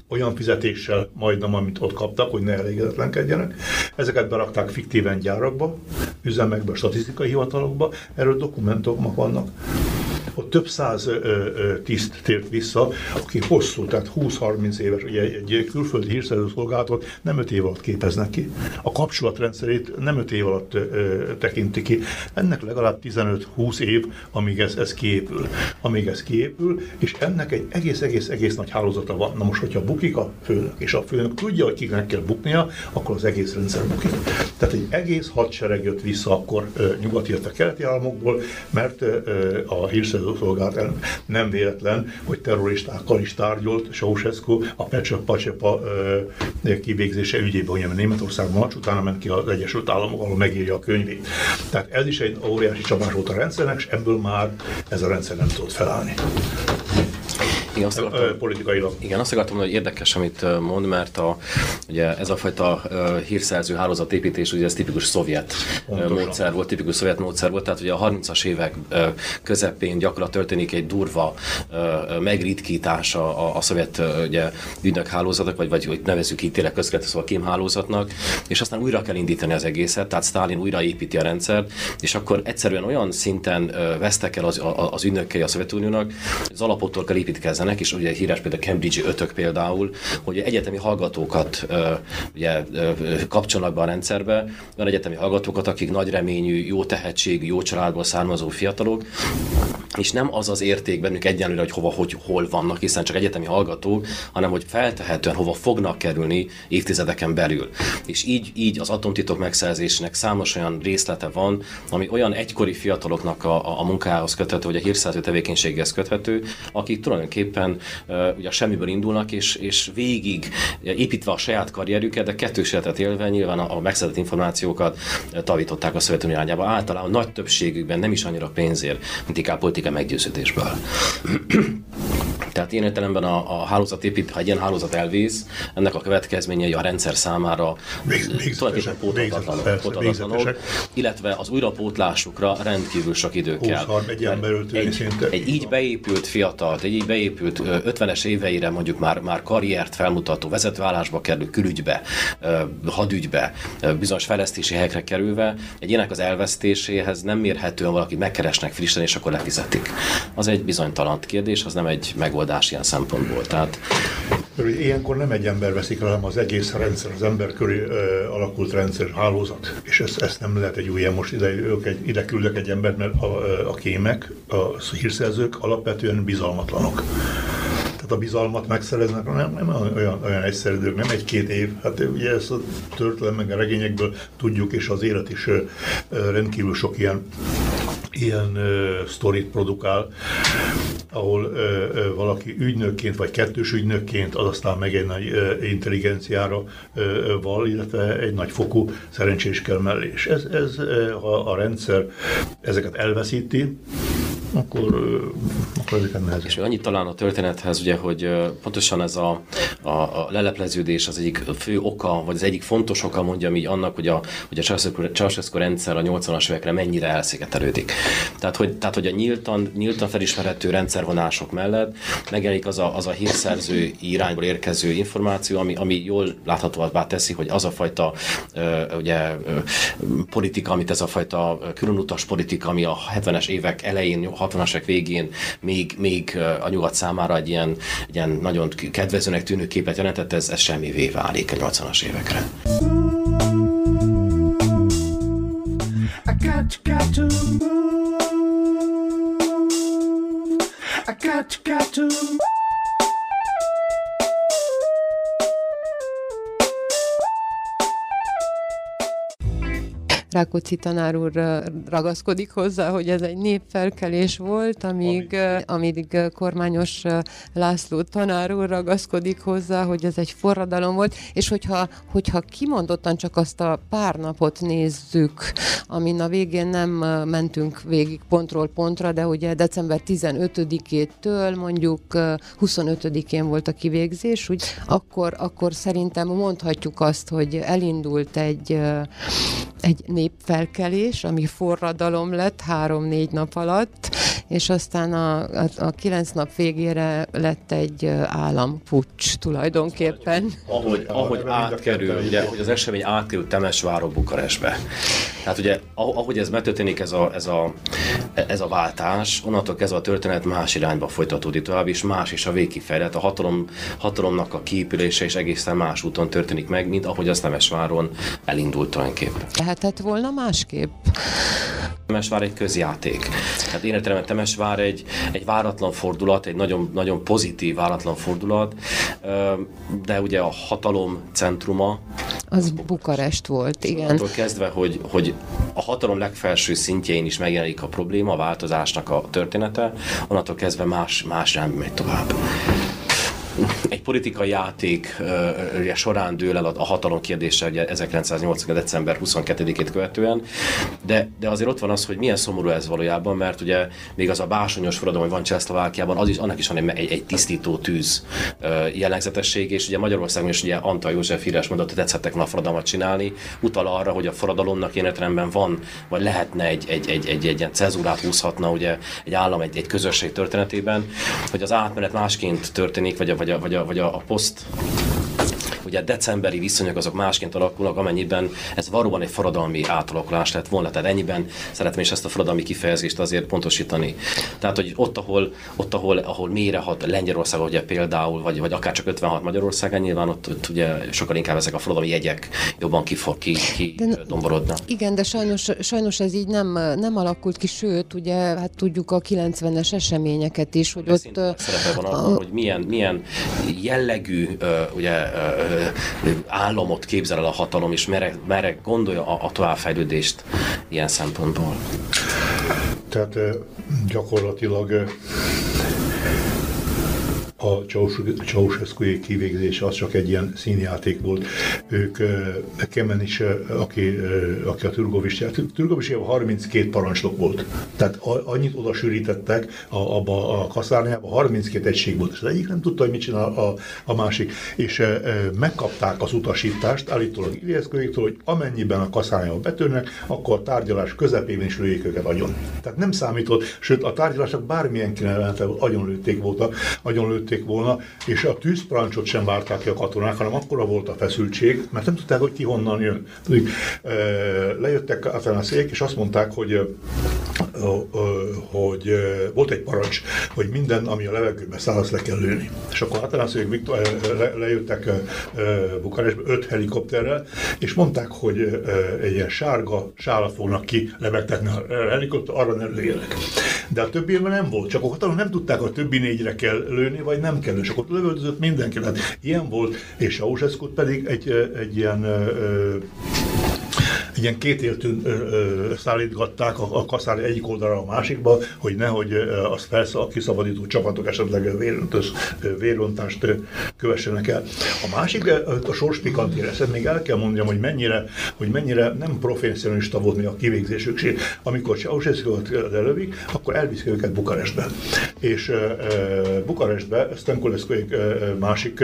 olyan fizetéssel majdnem, amit ott kaptak, hogy ne elégedetlenkedjenek. Ezeket berakták fiktíven gyárakba, üzemekbe, statisztikai hivatalokba, erről dokumentumok vannak ott több száz tiszt tért vissza, aki hosszú, tehát 20-30 éves, ugye egy külföldi hírszerző szolgálatot nem 5 év alatt képeznek ki. A kapcsolatrendszerét nem 5 év alatt tekinti ki. Ennek legalább 15-20 év, amíg ez, ez kiépül. Amíg ez kiépül, és ennek egy egész-egész-egész nagy hálózata van. Na most, hogyha bukik a főnök, és a főnök tudja, hogy kiknek kell buknia, akkor az egész rendszer bukik. Tehát egy egész hadsereg jött vissza akkor ö, nyugati, illetve keleti államokból, mert a hírszerző szolgált nem véletlen, hogy terroristákkal is tárgyolt Ceausescu a Pecsa Pacsepa kivégzése ügyében, hogy Németországban van, utána ment ki az Egyesült Államok, ahol megírja a könyvét. Tehát ez is egy óriási csapás volt a rendszernek, és ebből már ez a rendszer nem tudott felállni. Igen, azt akartam, politikailag.
Igen, azt akartam hogy érdekes, amit mond, mert a, ugye ez a fajta hírszerző hálózatépítés, ugye ez tipikus szovjet Pontosan. módszer volt, tipikus szovjet módszer volt, tehát ugye a 30-as évek közepén gyakran történik egy durva megritkítása a, a szovjet ugye, ügynök hálózatok, vagy, vagy hogy nevezzük így tényleg közvetlenül szóval kémhálózatnak, és aztán újra kell indítani az egészet, tehát Stalin újra építi a rendszert, és akkor egyszerűen olyan szinten vesztek el az, az ügynökei a Szovjetuniónak, az alapottól kell építkezni érkezzenek, és ugye híres például a Cambridge ötök például, hogy egyetemi hallgatókat ugye, kapcsolnak be a rendszerbe, van egyetemi hallgatókat, akik nagy reményű, jó tehetségű, jó családból származó fiatalok, és nem az az érték bennük egyenlőre, hogy hova, hogy hol vannak, hiszen csak egyetemi hallgatók, hanem hogy feltehetően hova fognak kerülni évtizedeken belül. És így, így az atomtitok megszerzésének számos olyan részlete van, ami olyan egykori fiataloknak a, a, a munkához köthető, vagy a hírszerző tevékenységhez köthető, akik tulajdonképpen tulajdonképpen ugye a semmiből indulnak, és, és végig építve a saját karrierüket, de kettős életet élve nyilván a, a megszedett információkat tavították a Szovjetunió irányába. Általában nagy többségükben nem is annyira pénzért, mint inkább politika meggyőződésből. [CLEARS THROAT] Tehát ilyen értelemben a, a hálózat épít, ha egy ilyen hálózat elvész, ennek a következményei a rendszer számára tulajdonképpen pótolhatatlanok, illetve az újrapótlásukra rendkívül sok idő kell.
egy, egy,
egy így beépült fiatal, egy így beépült 50-es éveire mondjuk már, már karriert felmutató vezetőállásba kerül, külügybe, hadügybe, bizonyos fejlesztési helyekre kerülve, egy ilyenek az elvesztéséhez nem mérhetően valakit megkeresnek frissen, és akkor lefizetik. Az egy bizonytalan kérdés, az nem egy megoldás ilyen szempontból. Tehát
ilyenkor nem egy ember veszik hanem az egész rendszer, az ember köré ö, alakult rendszer, hálózat. És ezt, ezt nem lehet egy új, most ide, ők egy, ide küldök egy embert, mert a, a kémek, a hírszerzők alapvetően bizalmatlanok. Tehát a bizalmat megszereznek, nem, nem olyan, olyan egyszerű dolog, nem egy-két év. Hát ugye ezt a történelem meg a regényekből tudjuk, és az élet is rendkívül sok ilyen ilyen uh, sztorit produkál, ahol uh, uh, valaki ügynökként, vagy kettős ügynökként, az aztán meg egy nagy uh, intelligenciára uh, val, illetve egy nagy fokú szerencsés kell mellé. És ez, ez uh, ha a rendszer ezeket elveszíti, akkor, akkor ezeket nehezen.
És annyit talán a történethez, ugye, hogy pontosan ez a, a, a lelepleződés az egyik fő oka, vagy az egyik fontos oka mondja így annak, hogy a, hogy a Ceausescu rendszer a 80-as évekre mennyire elszigetelődik. Tehát, hogy, tehát, hogy a nyíltan, nyíltan felismerhető rendszervonások mellett megjelenik az a, az a hírszerző irányból érkező információ, ami, ami jól láthatóvá teszi, hogy az a fajta ugye, politika, amit ez a fajta különutas politika, ami a 70-es évek elején, 60-as évek végén még, még a nyugat számára egy ilyen, egy ilyen nagyon kedvezőnek tűnő képet jelentett, ez, ez semmivé válik a 80-as évekre. I got, got to move. I got, got to
Rákóczi tanár úr ragaszkodik hozzá, hogy ez egy népfelkelés volt, amíg, amíg kormányos László tanár úr ragaszkodik hozzá, hogy ez egy forradalom volt, és hogyha, hogyha kimondottan csak azt a pár napot nézzük, amin a végén nem mentünk végig pontról pontra, de ugye december 15-től mondjuk 25-én volt a kivégzés, úgy, akkor, akkor szerintem mondhatjuk azt, hogy elindult egy, egy népfelkelés, ami forradalom lett három-négy nap alatt, és aztán a, a, a kilenc nap végére lett egy állampucs tulajdonképpen.
Ahogy, ahogy átkerül, ugye, hogy az esemény átkerül Temesváról Bukarestbe. Tehát ugye, ahogy ez megtörténik, ez a, ez a, ez a váltás, onnantól kezdve a történet más irányba folytatódik tovább, és más is a végkifejlet. A hatalom, hatalomnak a kiépülése is egészen más úton történik meg, mint ahogy az Temesváron elindult tulajdonképpen.
Lehetett volna másképp?
Temesvár egy közjáték. Tehát én értelemben Temesvár egy, egy váratlan fordulat, egy nagyon, nagyon pozitív váratlan fordulat, de ugye a hatalom centruma
az Bukarest volt, igen.
Attól kezdve, hogy, hogy a hatalom legfelső szintjein is megjelenik a probléma, a változásnak a története, onnantól kezdve más, más nem megy tovább egy politikai játék ugye, során dől el a, hatalom kérdése ugye 1980. december 22-ét követően, de, de azért ott van az, hogy milyen szomorú ez valójában, mert ugye még az a básonyos forradalom, hogy van Csehszlovákiában, az is, annak is van egy, egy, tisztító tűz jellegzetesség, és ugye Magyarországon is ugye Antal József híres mondott, hogy tetszettek volna forradalmat csinálni, utal arra, hogy a forradalomnak értelemben van, vagy lehetne egy, egy, egy, egy, egy ilyen cezúrát húzhatna ugye egy állam, egy, egy közösség történetében, hogy az átmenet másként történik, vagy a, vagy a, vagy a, vagy a, a poszt ugye decemberi viszonyok azok másként alakulnak, amennyiben ez valóban egy forradalmi átalakulás lett volna. Tehát ennyiben szeretném is ezt a forradalmi kifejezést azért pontosítani. Tehát, hogy ott, ahol, ott, ahol, ahol mélyrehat Lengyelország, ugye például, vagy, vagy akár csak 56 Magyarország, nyilván ott, ott ugye sokkal inkább ezek a forradalmi jegyek jobban kifog, ki, ki de, domborodnak.
Igen, de sajnos, sajnos ez így nem, nem alakult ki, sőt, ugye hát tudjuk a 90-es eseményeket is, hogy de ott...
Szerepe van abban, hogy milyen, milyen jellegű ugye, államot képzel el a hatalom, és merre, merre gondolja a, a továbbfejlődést ilyen szempontból?
Tehát gyakorlatilag a Ceausescu kivégzése az csak egy ilyen színjáték volt. Ők, Kemen is, aki, aki a Turgovics, Turgovics 32 parancsnok volt. Tehát annyit oda sűrítettek a, abba a kaszárnyába, 32 egység volt, és az egyik nem tudta, hogy mit csinál a, a másik. És e, megkapták az utasítást, állítólag Ilieszkőjéktől, hogy amennyiben a kaszárnyába betörnek, akkor a tárgyalás közepében is lőjék őket agyon. Tehát nem számított, sőt a tárgyalások bármilyen kinevelte agyonlőtték volna, agyonlőtték volna, és a tűzparancsot sem várták ki a katonák, hanem akkora volt a feszültség, mert nem tudták, hogy ki honnan jön. Lejöttek a szék, és azt mondták, hogy hogy volt egy parancs, hogy minden, ami a levegőben száll, azt le kell lőni. És akkor Atanaszék Viktor le, lejöttek Bukarestbe öt helikopterrel, és mondták, hogy egy ilyen sárga sála fognak ki lebegtetni a helikopter, arra ne lőjenek. De a többi nem volt, csak a katonák nem tudták, a többi négyre kell lőni, vagy nem kell, és akkor lövöldözött mindenki. Tehát ilyen volt, és a pedig egy, egy ilyen ilyen kétéltűn szállítgatták a, a kaszár egyik oldalra a másikba, hogy nehogy az felsz, a kiszabadító csapatok esetleg véröntös, vérrontást kövessenek el. A másik, a sors pikantér, ezt még el kell mondjam, hogy mennyire, hogy mennyire nem professzionalista volt a kivégzésük. Amikor Ceausescu-t lelövik, akkor elviszik őket Bukarestbe. És e, Bukarestbe Stenkulescu egy másik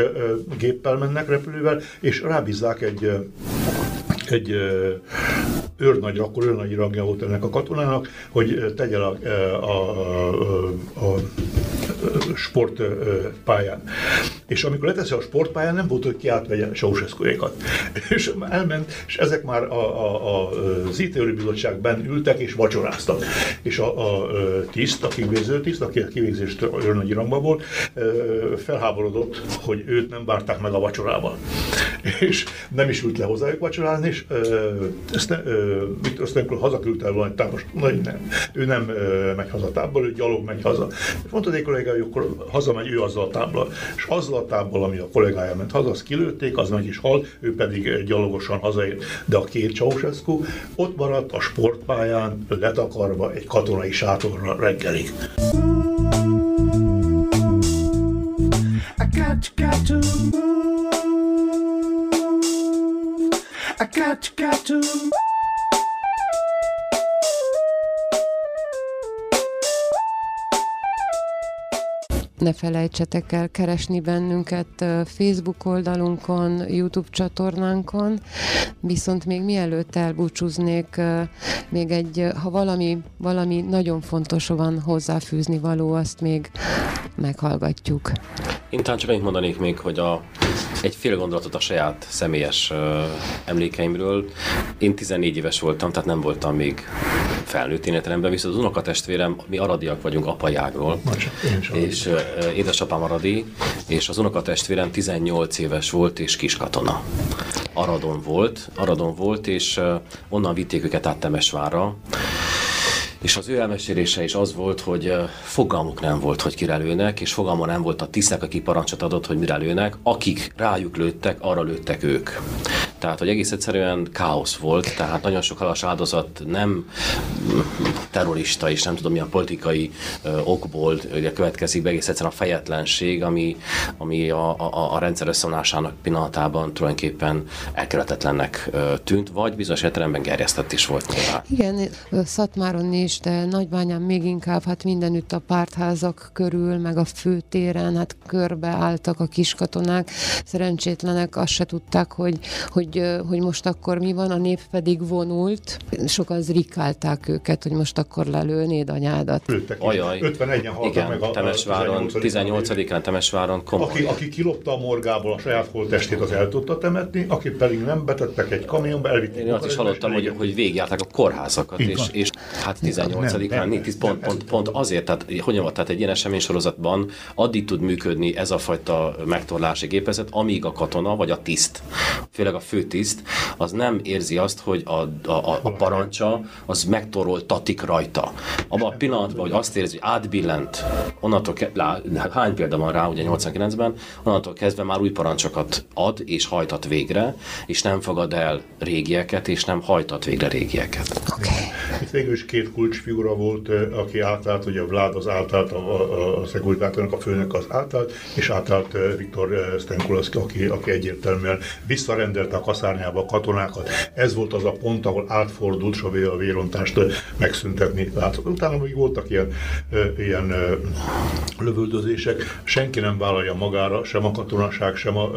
géppel mennek repülővel, és rábízzák egy egy őrnagy, akkor őrnagy rangja volt ennek a katonának, hogy tegye a, a, a, a sportpályán. És amikor leteszi a sportpályán, nem volt, hogy kiátvegye ceausescu [LAUGHS] És elment, és ezek már a, a, a, az ítélő bizottságban ültek és vacsoráztak. És a, a tiszt, a kivégző tiszt, aki a kivégzést őrnagy rangban volt, felháborodott, hogy őt nem várták meg a vacsorával. [LAUGHS] És nem is ült le hozzájuk vacsorázni, és ezt Viktor Stenkel hazaküldte volna egy támos, nem, ő nem megy haza tábor, ő gyalog megy haza. És mondta egy hogy akkor hazamegy ő azzal a tábbal. És azzal a tábbal, ami a kollégája ment haza, azt kilőtték, az meg is hal, ő pedig gyalogosan hazaért. De a két Ceausescu ott maradt a sportpályán, letakarva egy katonai sátorra reggelig. I got, got to move. I got, got to
Ne felejtsetek el keresni bennünket Facebook oldalunkon, YouTube csatornánkon, viszont még mielőtt elbúcsúznék, még egy, ha valami, valami nagyon fontos van hozzáfűzni való, azt még meghallgatjuk.
Én talán csak annyit mondanék még, hogy a, egy fél gondolatot a saját személyes uh, emlékeimről. Én 14 éves voltam, tehát nem voltam még felnőtt életemben, viszont az unokatestvérem, mi aradiak vagyunk apai ágról, és uh, édesapám aradi, és az unokatestvérem 18 éves volt, és kiskatona. Aradon volt, Aradon volt, és uh, onnan vitték őket át Temesvárra, és az ő elmesélése is az volt, hogy fogalmuk nem volt, hogy kire lőnek, és fogalma nem volt a tisztek, aki parancsot adott, hogy mire lőnek, akik rájuk lőttek, arra lőttek ők. Tehát, hogy egész egyszerűen káosz volt, tehát nagyon sok halas áldozat nem terrorista és nem tudom milyen politikai okból ugye következik be egész egyszerűen a fejetlenség, ami, ami a, a, a rendszer összeomlásának pillanatában tulajdonképpen elkerülhetetlennek tűnt, vagy bizonyos értelemben gerjesztett is volt nyilván.
Igen, Szatmáron is, de Nagybányán még inkább, hát mindenütt a pártházak körül, meg a főtéren, hát körbe álltak a kiskatonák, szerencsétlenek azt se tudták, hogy, hogy hogy, most akkor mi van, a nép pedig vonult, sokan zrikálták őket, hogy most akkor lelőnéd anyádat.
Lőttek. Ajaj. 51-en haltak
Igen, meg a, Temesváron, 18-án Temesváron komoly.
Aki, aki kilopta a morgából a saját holttestét, az el tudta temetni, aki pedig nem betettek egy kamionba, elvitték.
Én azt is hallottam, hogy, hogy végigjárták a kórházakat, és, és hát 18-án, pont, pont, pont azért, tehát, hogy mondjam, tehát egy ilyen eseménysorozatban addig tud működni ez a fajta megtorlási gépezet, amíg a katona vagy a tiszt, főleg a fő főtiszt az nem érzi azt, hogy a, a, a parancsa az megtoroltatik rajta. Abban a pillanatban, hogy azt érzi, hogy átbillent, onnantól ke- hány példa van rá, ugye 89-ben, onnantól kezdve már új parancsokat ad és hajtat végre, és nem fogad el régieket, és nem hajtat végre régieket.
Okay. Itt végül is két kulcsfigura volt, aki átállt, ugye a Vlád az átállt, a, a, a a főnök az átállt, és átállt Viktor Stenkulaszki, aki, aki egyértelműen visszarendelte a kaszárnyába a katonákat. Ez volt az a pont, ahol átfordult Savé a vérontást megszüntetni látszott. Utána még voltak ilyen, ilyen lövöldözések, senki nem vállalja magára, sem a katonaság, sem a,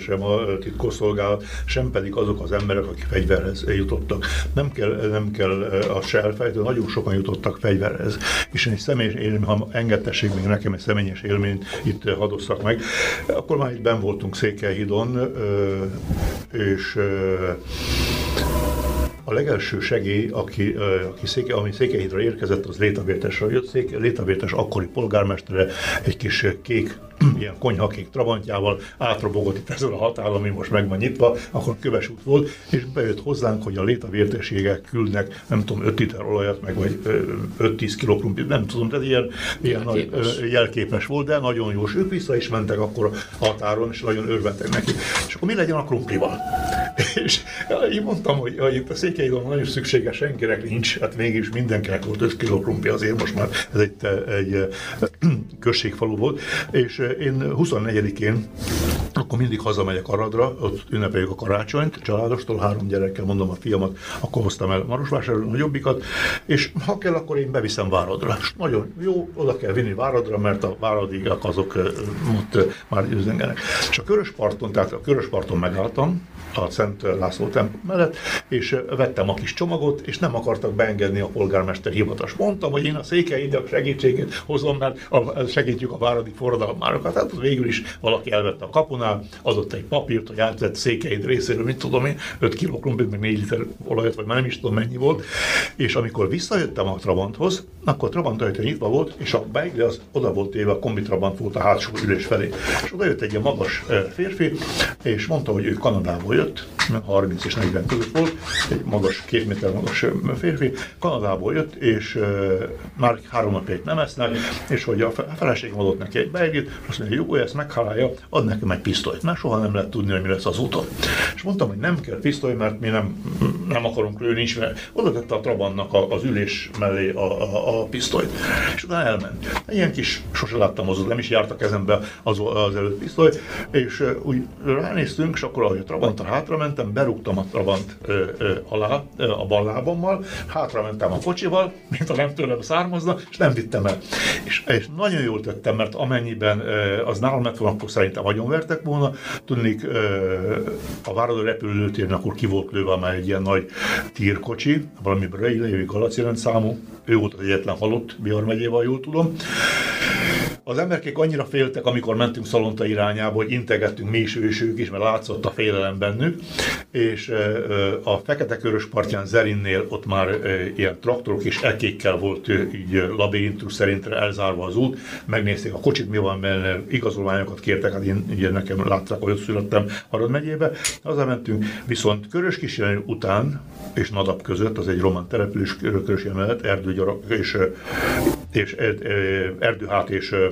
sem a titkosszolgálat, sem pedig azok az emberek, akik fegyverhez jutottak. Nem kell, nem kell azt se elfelejteni, nagyon sokan jutottak fegyverhez. És egy személyes élmény, ha engedtessék még nekem egy személyes élményt itt hadosszak meg, akkor már itt ben voltunk Székelyhidon, és a legelső segély, aki, aki széke, ami Székelyhidra érkezett, az Létavértesről jött. Széke, Létavértes akkori polgármestere egy kis kék ilyen konyhakék trabantjával átrobogott itt ezen a határon, ami most meg van nyitva, akkor köves út volt, és bejött hozzánk, hogy a létavértességek küldnek, nem tudom, 5 liter olajat, meg vagy 5-10 kg krumplit, nem tudom, tehát ilyen, ilyen jelképes. Nagy, jelképes volt, de nagyon jó. És ők vissza is mentek akkor a határon, és nagyon örventek neki. És akkor mi legyen a krumplival? [LAUGHS] és én mondtam, hogy, hogy itt a székelyidon nagyon szükséges senkinek nincs, hát mégis mindenkinek volt 5 kg krumpli azért, most már ez egy, egy [CLEARS THROAT] községfalu volt, és én 24-én akkor mindig hazamegyek Aradra, ott ünnepeljük a karácsonyt, családostól, három gyerekkel mondom a fiamat, akkor hoztam el Marosvásárról nagyobbikat, és ha kell, akkor én beviszem Váradra. És nagyon jó, oda kell vinni Váradra, mert a Váradiak azok ott már üzengenek. És a Körösparton, tehát a Körösparton megálltam, a Szent László templom mellett, és vettem a kis csomagot, és nem akartak beengedni a polgármester hivatas. Mondtam, hogy én a székelyidek segítségét hozom, mert a, segítjük a váradi forradalmárokat. Hát végül is valaki elvette a kapunál, adott egy papírt, hogy átvett székeid részéről, mit tudom én, 5 kg krumplit, meg 4 liter olajat, vagy már nem is tudom mennyi volt. És amikor visszajöttem a Trabanthoz, akkor a Trabant ajtó nyitva volt, és a beigli az oda volt éve, a kombi Trabant volt a hátsó ülés felé. És oda jött egy ilyen magas férfi, és mondta, hogy ő Kanadából jött, built. 30 és 40 között volt, egy magas, két méter magas férfi, Kanadából jött, és már három napig nem esznek, és hogy a feleségem adott neki egy beiglit, azt mondja, jó, ezt meghálálja, ad nekem egy pisztolyt, mert soha nem lehet tudni, hogy mi lesz az úton. És mondtam, hogy nem kell pisztoly, mert mi nem, nem akarunk lőni, is, mert oda tette a Trabantnak az ülés mellé a, a, a pisztolyt. És utána elment. Ilyen kis, sose láttam az, nem is járt a kezembe az, az előtt pisztoly, és úgy ránéztünk, és akkor ahogy a Trabanttal hátra mentem, berúgtam a Trabant ö, ö, alá ö, a bal lábammal, hátra mentem a kocsival, mint a nem tőlem származna, és nem vittem el. És, és nagyon jól tettem, mert amennyiben ö, az nálam lett volna, akkor szerintem vertek volna. Tudnék, a Váradó repülőtéren akkor ki volt lőve már egy ilyen nagy tírkocsi, valami Braille, Galaci rendszámú, ő volt az egyetlen halott Bihar megyében, jól tudom. Az emberkék annyira féltek, amikor mentünk Szalonta irányába, hogy integettünk mi is, ő ők is, mert látszott a félelem bennük, és a Fekete Körös partján Zerinnél ott már ilyen traktorok és ekékkel volt így labirintus szerint elzárva az út, megnézték a kocsit, mi van benne, igazolványokat kértek, hát én ugye nekem látták, hogy ott születtem Arad megyébe, haza mentünk, viszont Körös kísérő után és Nadap között, az egy román település Körös mellett, erdőgyarak és, és erdőhát és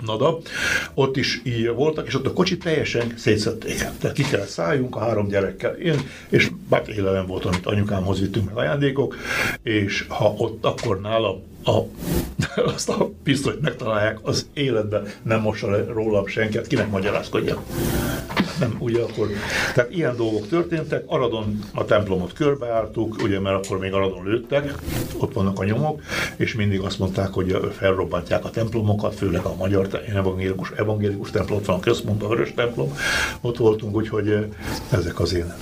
Nada, ott is így voltak, és ott a kocsit teljesen szétszették. Tehát ki kell szálljunk a három gyerekkel. Én, és bár élelem volt, amit anyukámhoz vittünk meg ajándékok, és ha ott akkor nála a, [LAUGHS] azt a pisztolyt megtalálják, az életben nem mossa le rólam senket, kinek magyarázkodja nem, ugye akkor, tehát ilyen dolgok történtek, Aradon a templomot körbeártuk, ugye, mert akkor még Aradon lőttek, ott vannak a nyomok, és mindig azt mondták, hogy felrobbantják a templomokat, főleg a magyar evangélikus, evangélikus templom, ott van a központ, a vörös templom, ott voltunk, úgyhogy ezek az én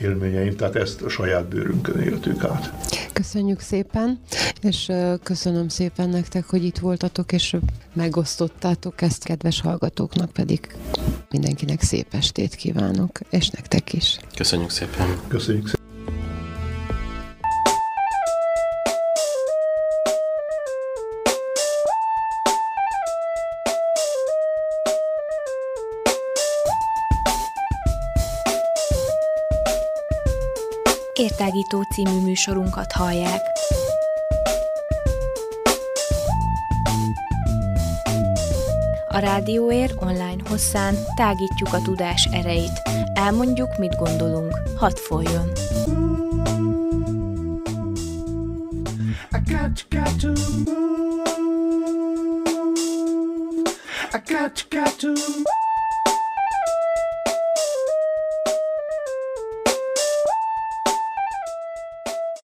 élményeim, tehát ezt a saját bőrünkön éltük át.
Köszönjük szépen, és köszönöm szépen nektek, hogy itt voltatok, és megosztottátok ezt, kedves hallgatóknak pedig mindenkinek szép estét kívánok, és nektek is.
Köszönjük szépen.
Köszönjük szépen.
Értágító című műsorunkat hallják. A Rádióér online hosszán tágítjuk a tudás erejét. Elmondjuk, mit gondolunk. Hadd folyjon! I got, got to move. I got, got to move.